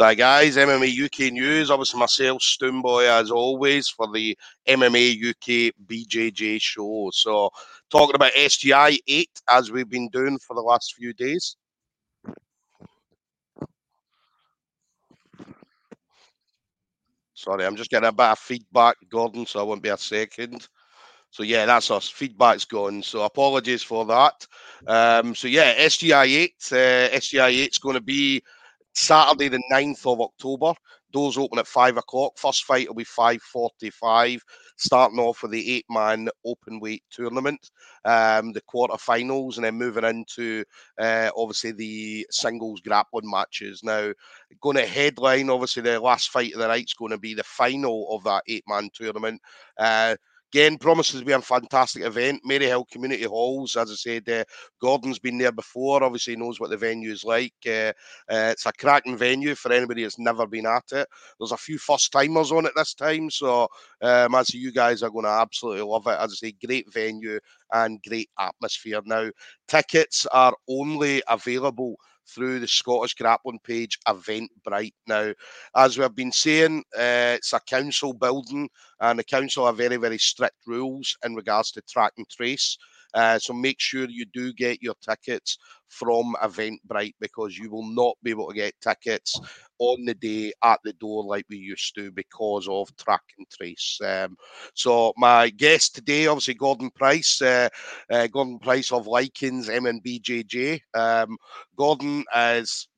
So, guys, MMA UK News. Obviously, myself, Stoomboy, as always, for the MMA UK BJJ show. So, talking about SGI 8, as we've been doing for the last few days. Sorry, I'm just getting a bit of feedback, Gordon, so I won't be a second. So yeah, that's us. Feedback's gone. So apologies for that. Um, so yeah, SGI 8. Uh, SGI 8 is going to be Saturday, the 9th of October. Doors open at five o'clock. First fight will be 5:45, starting off with the eight-man open weight tournament, um, the quarterfinals, and then moving into uh, obviously the singles grappling matches. Now, going to headline, obviously the last fight of the night is going to be the final of that eight-man tournament. Uh, Again, promises to be a fantastic event. Maryhill Community Halls, as I said, uh, Gordon's been there before. Obviously, knows what the venue is like. Uh, uh, it's a cracking venue for anybody that's never been at it. There's a few first timers on it this time, so um, as you guys are going to absolutely love it. As I say, great venue and great atmosphere. Now, tickets are only available through the Scottish Grappling page Eventbrite. Now, as we've been saying, uh, it's a council building, and the council have very, very strict rules in regards to track and trace. Uh, so make sure you do get your tickets from Eventbrite because you will not be able to get tickets on the day at the door like we used to because of track and trace. Um, so my guest today, obviously Gordon Price, uh, uh, Gordon Price of Lycans MNBJJ. Um, Gordon is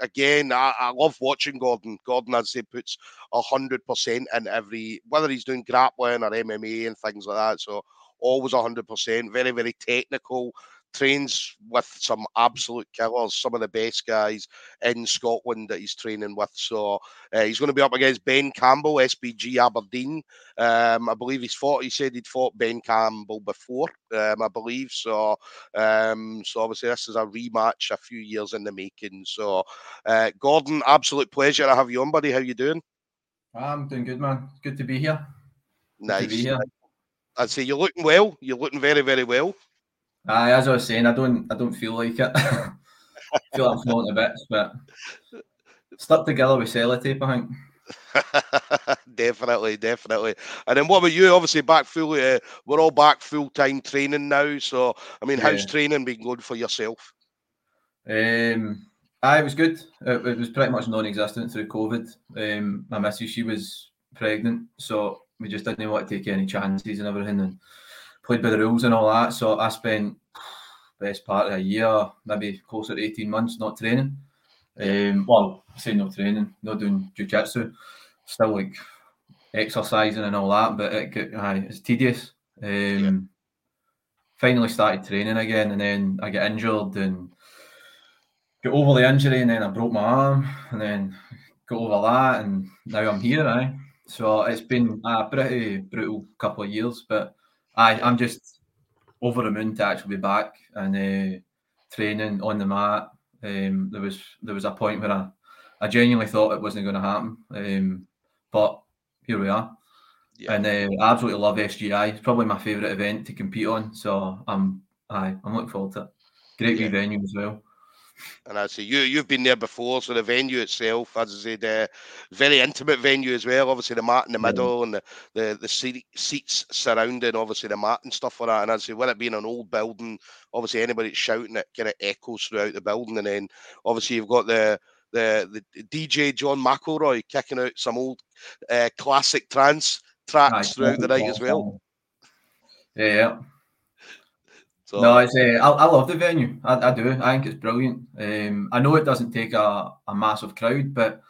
again, I, I, love watching Gordon. Gordon, as he puts hundred percent in every whether he's doing grappling or MMA and things like that. So always 100%, very, very technical, trains with some absolute killers, some of the best guys in Scotland that he's training with. So uh, he's going to be up against Ben Campbell, SBG Aberdeen. Um, I believe he's fought. He said he'd fought Ben Campbell before, um, I believe. So, um, so obviously this is a rematch, a few years in the making. So, uh, Gordon, absolute pleasure to have you on, buddy. How you doing? I'm doing good, man. Good to be here. Nice. I'd say you're looking well. You're looking very, very well. Aye, as I was saying, I don't, I don't feel like it. I feel like I'm falling to bits, but stuck together with sellotape, I think. definitely, definitely. And then what about you? Obviously, back full. Uh, we're all back full time training now. So, I mean, how's training been going for yourself? Um, I was good. It, it was pretty much non-existent through COVID. Um, my missus, she was pregnant, so we just didn't want to take any chances and everything and played by the rules and all that. So I spent the best part of a year, maybe closer to 18 months not training. Um, well, I say no training, not doing jiu-jitsu, still like exercising and all that, but it, aye, it's tedious. Um, yeah. Finally started training again, and then I get injured and get over the injury, and then I broke my arm, and then got over that, and now I'm here. Aye. So it's been a pretty brutal couple of years, but I, I'm just over the moon to actually be back and uh, training on the mat. Um, there was there was a point where I, I genuinely thought it wasn't going to happen, um, but here we are. Yeah. And uh, I absolutely love SGI. It's probably my favourite event to compete on. So I'm I, I'm looking forward to it. Great yeah. venue as well. And I say you you've been there before, so the venue itself, as I said, uh, very intimate venue as well. Obviously, the mat in the middle and the the, the seat, seats surrounding, obviously the mat and stuff like that. And I say, with it being an old building, obviously anybody shouting it kind of echoes throughout the building. And then obviously you've got the the the DJ John McElroy kicking out some old uh, classic trance tracks nice. throughout the night as well. Yeah, so, no, it's uh, I, I love the venue. I, I do. I think it's brilliant. Um, I know it doesn't take a, a massive crowd, but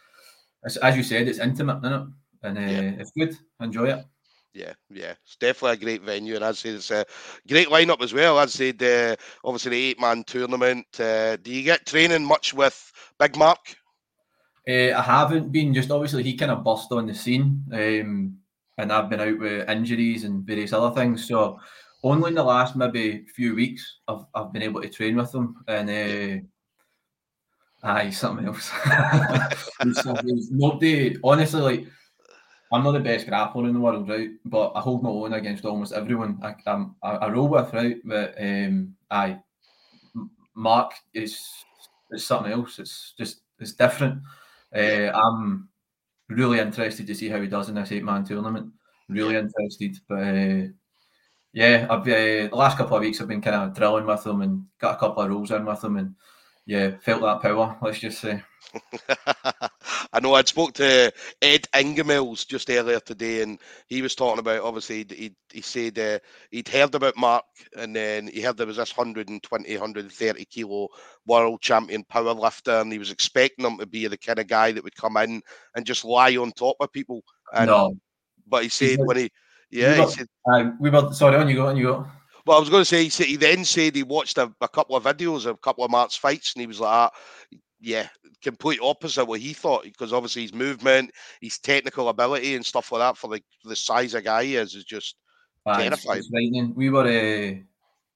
as, as you said, it's intimate, isn't it? And uh, yeah. it's good. Enjoy it. Yeah, yeah, it's definitely a great venue, and I'd say it's a great lineup as well. I'd say the obviously the eight man tournament. Uh, do you get training much with Big Mark? Uh, I haven't been. Just obviously he kind of burst on the scene, um, and I've been out with injuries and various other things. So only in the last maybe few weeks I've, I've been able to train with him and uh, aye something else. Nobody honestly like I'm not the best grappler in the world right? But I hold my own against almost everyone I, I'm, I, I roll with right? But um aye Mark is is something else. It's just it's different. Uh, I'm really interested to see how he does in this eight man tournament. Really interested, but uh, yeah, I've uh, the last couple of weeks I've been kind of drilling with him and got a couple of rolls in with him, and yeah, felt that power. Let's just say. I know I'd spoke to Ed Ingemels just earlier today, and he was talking about obviously he he said uh, he'd heard about Mark, and then he heard there was this 120, 130 kilo world champion power lifter, and he was expecting him to be the kind of guy that would come in and just lie on top of people. And, no, but he said when he yeah, we were, he said, uh, we were sorry. On you go. On you go. well, I was going to say, he, said, he then said he watched a, a couple of videos of a couple of Mark's fights, and he was like, ah, yeah, complete opposite what he thought, because obviously his movement, his technical ability, and stuff like that for the the size of guy he is is just it's- terrifying. it's frightening. We were uh,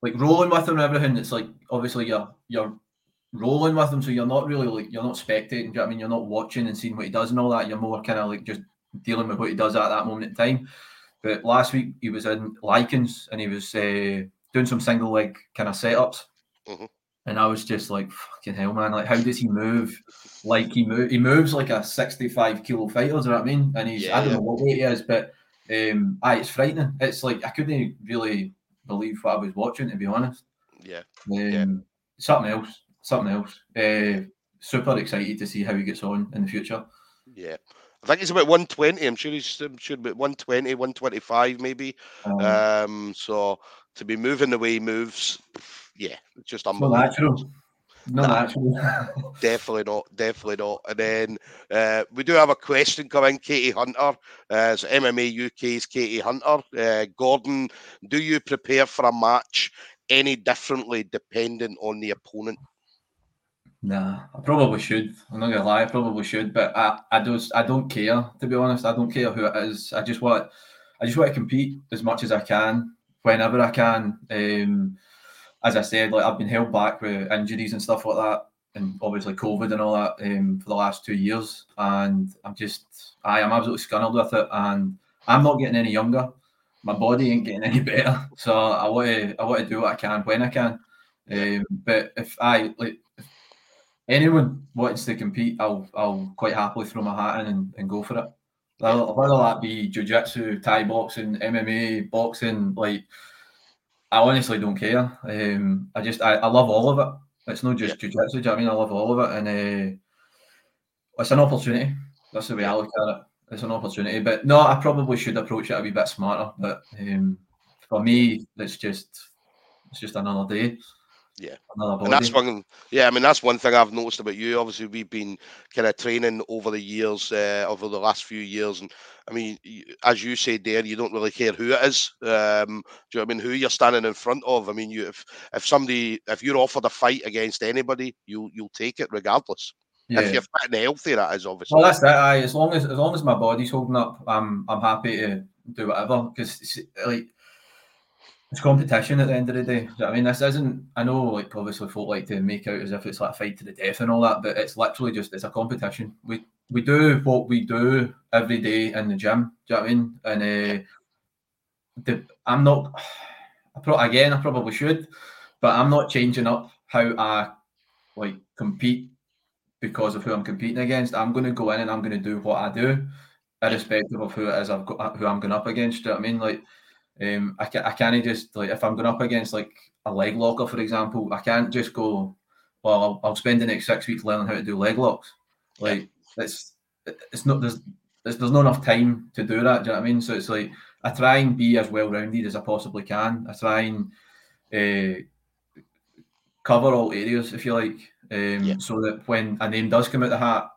like rolling with him and everything. It's like obviously you're you're rolling with him, so you're not really like you're not spectating. You know I mean? You're not watching and seeing what he does and all that. You're more kind of like just dealing with what he does at that moment in time. But last week he was in Lycans and he was uh, doing some single leg kind of setups. Mhm. And I was just like, fucking hell, man! Like, how does he move? Like he move, he moves like a sixty-five kilo fighter. Do you know what I mean? And he's, Yeah, I don't yeah. know what weight he is, but um, aye, it's frightening. It's like I couldn't really believe what I was watching, to be honest. Yeah, Um, Something else, something else. Uh, super excited to see how he gets on in the future. yeah. I think he's about 120. I'm sure he's I'm sure about 120, 125 maybe. Um, Um, so to be moving the way he moves, yeah, it's just it's not natural. No Nah. natural. Definitely not. Definitely not. And then uh, we do have a question coming, Katie Hunter. Uh, so MMA UK's Katie Hunter. Uh, Gordon, do you prepare for a match any differently depending on the opponent? Nah, I probably should. I'm not gonna lie, I probably should, but I, I don't I don't care to be honest. I don't care who it is. I just want I just want to compete as much as I can, whenever I can. Um, as I said, like I've been held back with injuries and stuff like that, and obviously COVID and all that um, for the last two years, and I'm just I am absolutely scunnered with it, and I'm not getting any younger. My body ain't getting any better, so I want to I want to do what I can when I can. Um, but if I like anyone wants to compete, I'll I'll quite happily throw my hat in and, and go for it. Whether, whether that be jiu-jitsu, Thai boxing, MMA, boxing, like I honestly don't care. Um, I just I, I love all of it. It's not just jiu-jitsu. Do you know what I mean? I love all of it, and uh, it's an opportunity. That's the way I look at it. It's an opportunity, but no, I probably should approach it a wee bit smarter. But um, for me, it's just it's just another day. Yeah. And that's one, yeah. I mean, that's one thing I've noticed about you. Obviously, we've been kind of training over the years, uh, over the last few years, and I mean, as you said there, you don't really care who it is. Um, do you know what I mean? Who you're standing in front of? I mean, you if if somebody if you're offered a fight against anybody, you you'll take it regardless. yeah. If you're fit and healthy, that is obviously. Well, that's it. Aye. As long as as long as my body's holding up, I'm I'm happy to do whatever because like it's competition at the end of the day. Do you know what I mean, this isn't. I know, like obviously, folk like to make out as if it's like a fight to the death and all that, but it's literally just it's a competition. We we do what we do every day in the gym. Do you know what I mean? And uh, the, I'm not. I pro- again, I probably should, but I'm not changing up how I like compete because of who I'm competing against. I'm going to go in and I'm going to do what I do, irrespective of who it is I've got, who I'm going up against. Do you know what I mean? Like, um, I, I can't just like if I'm going up against like a leg locker, for example, I can't just go. Well, I'll, I'll spend the next six weeks learning how to do leg locks. Like, it's it's not there's there's, there's not enough time to do that. Do you know what I mean? So it's like I try and be as well rounded as I possibly can. I try and uh, cover all areas, if you like, um, Yeah. so that when a name does come out the hat,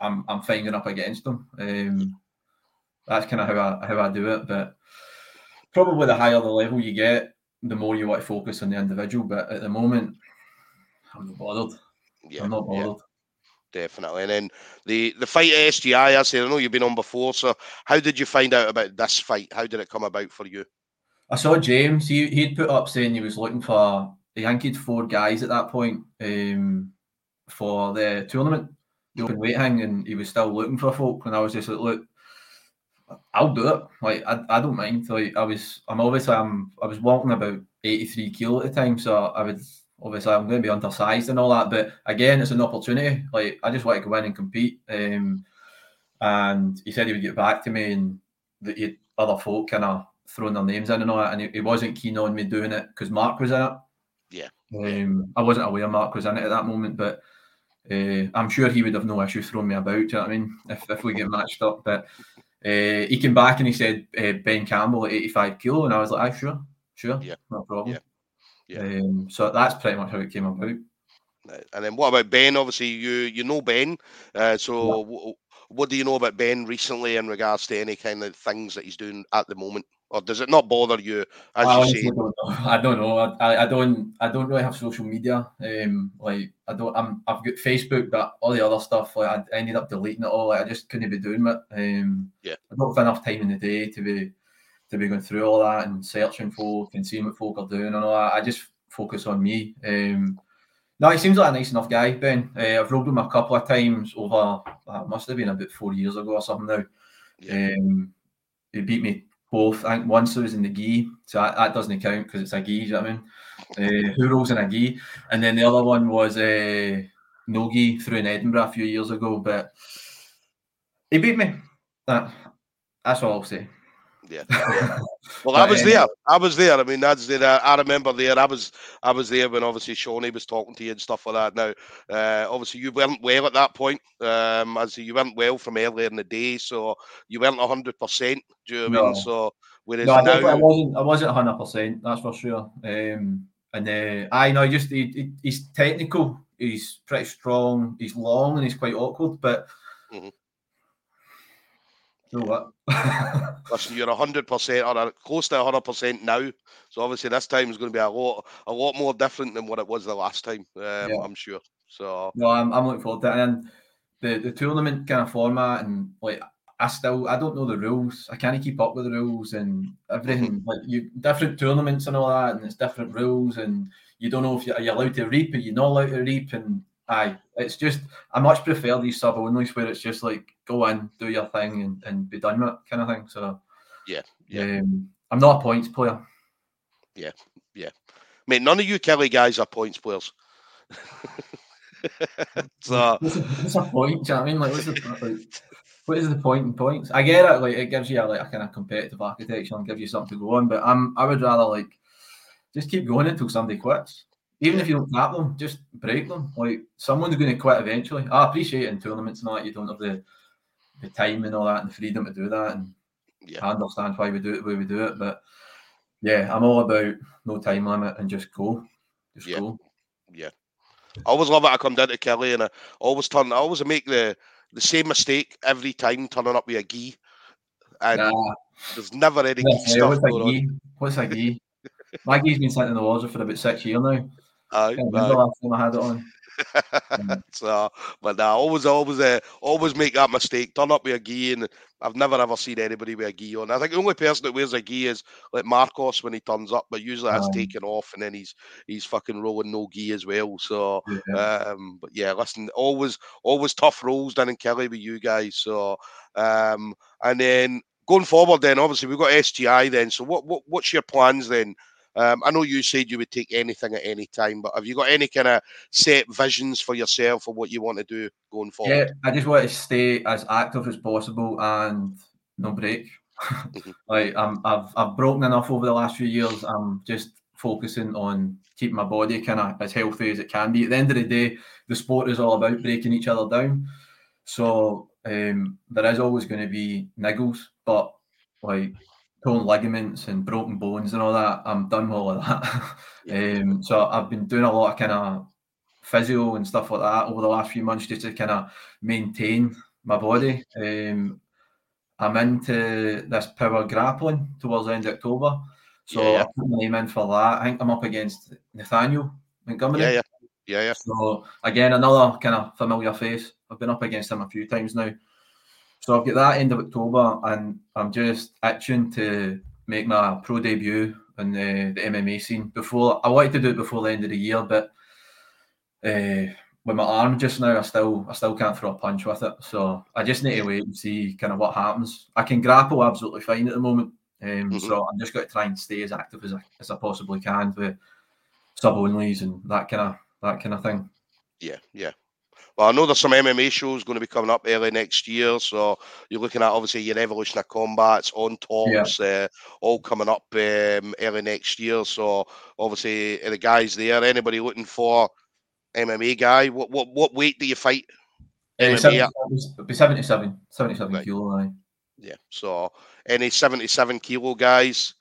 I'm I'm finding up against them. Um, that's kind of how I how I do it. But probably the higher the level you get, the more you want to focus on the individual. But at the moment, I'm not bothered. yeah, I'm not yeah, bothered. definitely. And then the the fight at SGI, I said, I know you've been on before. So how did you find out about this fight? How did it come about for you? I saw James. He he'd put up saying he was looking for. I think he'd four guys at that point um, for the tournament, the open weight hang, and he was still looking for folk. And I was just like, look, I'll do it. Like I, I don't mind. Like I was, I'm obviously I'm I was walking about 83 kilo at the time, so I would obviously I'm going to be undersized and all that, but again, it's an opportunity. Like I just want to go in and compete. Um, and he said he would get back to me, and that he other folk kind of throwing their names in and all that, and he, he wasn't keen on me doing it because Mark was in it. Yeah. Um, I wasn't aware Mark was in it at that moment, but uh, I'm sure he would have no issue throwing me about. Do you know what I mean? If, if we get matched up, but uh, he came back and he said uh, Ben Campbell at 85 kilo, and I was like, ah, sure, sure, yeah, no problem. Yeah. Yeah. Um, so that's pretty much how it came about. And then what about Ben? Obviously, you you know Ben. Uh, so yeah. w- what do you know about Ben recently in regards to any kind of things that he's doing at the moment? Or does it not bother you? As I you say, don't I don't know. I, I don't I don't really have social media. Um, like I don't. I'm I've got Facebook, but all the other stuff like I, ended up deleting it all. Like, I just couldn't be doing it. Um, yeah, I don't have enough time in the day to be to be going through all that and searching folk and seeing what folk are doing and all that. I just focus on me. Um, no, he seems like a nice enough guy, Ben. Uh, I've with him a couple of times over. That must have been about four years ago or something now. Yeah. Um, he beat me both. I think once I was in the gi, so that, that doesn't count because it's a gi. You know what I mean? Uh, who rolls in a gi? And then the other one was uh, no gi through in Edinburgh a few years ago, but he beat me. That, that's all I'll say. Yeah. yeah. Well, I was there. I was there. I mean, that's there. I remember there. I was. I was there when obviously Shawnee was talking to you and stuff like that. Now, uh, obviously you weren't well at that point. Um, as you weren't well from earlier in the day, so you weren't hundred percent. Do you know no. I mean? So whereas no, I, now, I wasn't. I wasn't hundred percent. That's for sure. Um, and uh, I know just he, he, he's technical. He's pretty strong. He's long and he's quite awkward, but. Mm-hmm so what? Listen, you're hundred percent or close to hundred percent now. So obviously this time is going to be a lot, a lot more different than what it was the last time. Um, yeah. I'm sure. So no, I'm, I'm looking forward to it. And the the tournament kind of format and like I still I don't know the rules. I can't keep up with the rules and everything. Mm-hmm. Like you different tournaments and all that, and it's different rules, and you don't know if you're, are you allowed to reap, or you're not allowed to reap, and aye, it's just I much prefer these sub onlys where it's just like go in, do your thing, and, and be done with it kind of thing. So yeah, yeah. Um, I'm not a points player. Yeah, yeah. Mate, none of you Kelly guys are points players. so what's, what's a point? Do you know what I mean? Like, what's the like, what is the point in points? I get it. Like, it gives you a, like a kind of competitive architecture and gives you something to go on. But I'm I would rather like just keep going until somebody quits. Even if you don't tap them, just break them. Like someone's going to quit eventually. I appreciate in tournaments and that you don't have the the time and all that and the freedom to do that. And yeah. I understand why we do it the way we do it. But yeah, I'm all about no time limit and just go. Just yeah. go. Yeah. I always love it. I come down to Kelly and I always turn I always make the the same mistake every time turning up with a gi. And nah. there's never any yeah, eh, stuff what's going a on. What's a gi? My gi's been sitting in the water for about six years now. Uh, the last time I had it on. so, but I always, always, uh, always make that mistake. Turn up with a gi, and I've never ever seen anybody with a gi on. I think the only person that wears a gi is like Marcos when he turns up, but usually that's um, taken off, and then he's he's fucking rolling no gi as well. So, yeah. um, but yeah, listen, always, always tough rolls down in Kelly with you guys. So, um, and then going forward, then obviously we've got SGI. Then, so what, what what's your plans then? Um, I know you said you would take anything at any time, but have you got any kind of set visions for yourself or what you want to do going forward? Yeah, I just want to stay as active as possible and no break. Mm-hmm. like I'm, I've I've broken enough over the last few years. I'm just focusing on keeping my body kind of as healthy as it can be. At the end of the day, the sport is all about breaking each other down. So um, there is always going to be niggles, but like torn ligaments and broken bones and all that. I'm done with all of that. um, so I've been doing a lot of kind of physio and stuff like that over the last few months just to kind of maintain my body. Um, I'm into this power grappling towards the end of October. So yeah, yeah. I put my name in for that. I think I'm up against Nathaniel Montgomery. Yeah, yeah. Yeah, yeah. So again, another kind of familiar face. I've been up against him a few times now. So I've got that end of October, and I'm just itching to make my pro debut in the, the MMA scene. Before I wanted to do it before the end of the year, but uh, with my arm just now, I still I still can't throw a punch with it. So I just need to wait and see kind of what happens. I can grapple absolutely fine at the moment, um, mm-hmm. so I'm just going to try and stay as active as I, as I possibly can with sub onlys and that kind of that kind of thing. Yeah, yeah. Well, I know there's some MMA shows going to be coming up early next year, so you're looking at obviously your Evolution of Combats on tops, yeah. uh, all coming up um, early next year. So obviously the guys there, anybody looking for MMA guy, what what what weight do you fight? Uh, 77, 77, 77 right. kilo. Yeah, so any 77 kilo guys,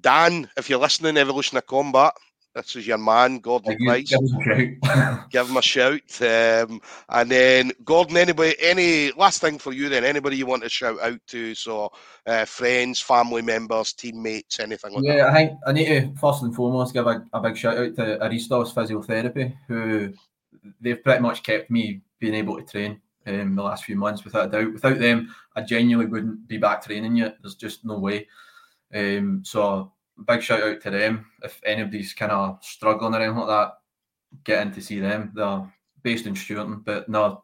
Dan, if you're listening, Evolution of Combat, this is your man, Gordon Price. Give him a shout. him a shout. Um, and then, Gordon, anybody, any last thing for you then? Anybody you want to shout out to? So, uh, friends, family members, teammates, anything like yeah, that? Yeah, I think I need to first and foremost give a, a big shout out to Aristos Physiotherapy, who they've pretty much kept me being able to train um, the last few months without a doubt. Without them, I genuinely wouldn't be back training yet. There's just no way. Um, so big shout out to them. If anybody's kind of struggling or anything like that, get in to see them. They're based in Stewarton, but no,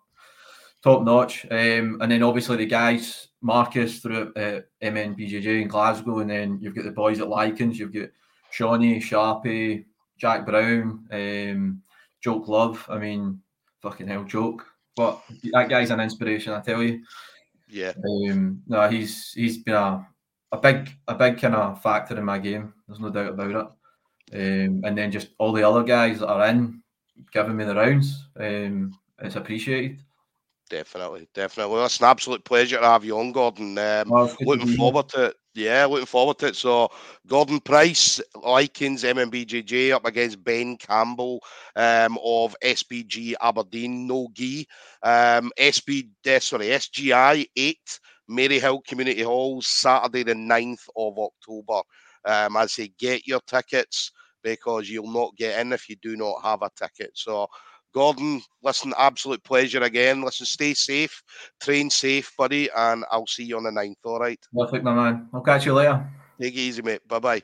top notch. Um, and then obviously the guys, Marcus through uh, MNBJJ in Glasgow, and then you've got the boys at Lycans. You've got Shawnee, Sharpie, Jack Brown, um, Joke Love. I mean, fucking hell, Joke. But that guy's an inspiration, I tell you. Yeah. Um, no, he's he's been a a big a big kind of factor in my game. There's no doubt about it. Um, and then just all the other guys that are in giving me the rounds. Um, it's appreciated. Definitely, definitely. Well, it's an absolute pleasure to have you on, Gordon. Um, well, looking forward to it. Yeah, looking forward to it. So, Gordon Price, Lycans, MMBJJ up against Ben Campbell um, of SBG Aberdeen, no gi. Um, SB, uh, sorry, SGI 8 Maryhill Community Hall, Saturday the 9th of October. Um, I say get your tickets because you'll not get in if you do not have a ticket. So, Gordon, listen, absolute pleasure again. Listen, stay safe, train safe, buddy, and I'll see you on the 9th, all right? Perfect, my man. I'll catch you later. Take it easy, mate. Bye bye.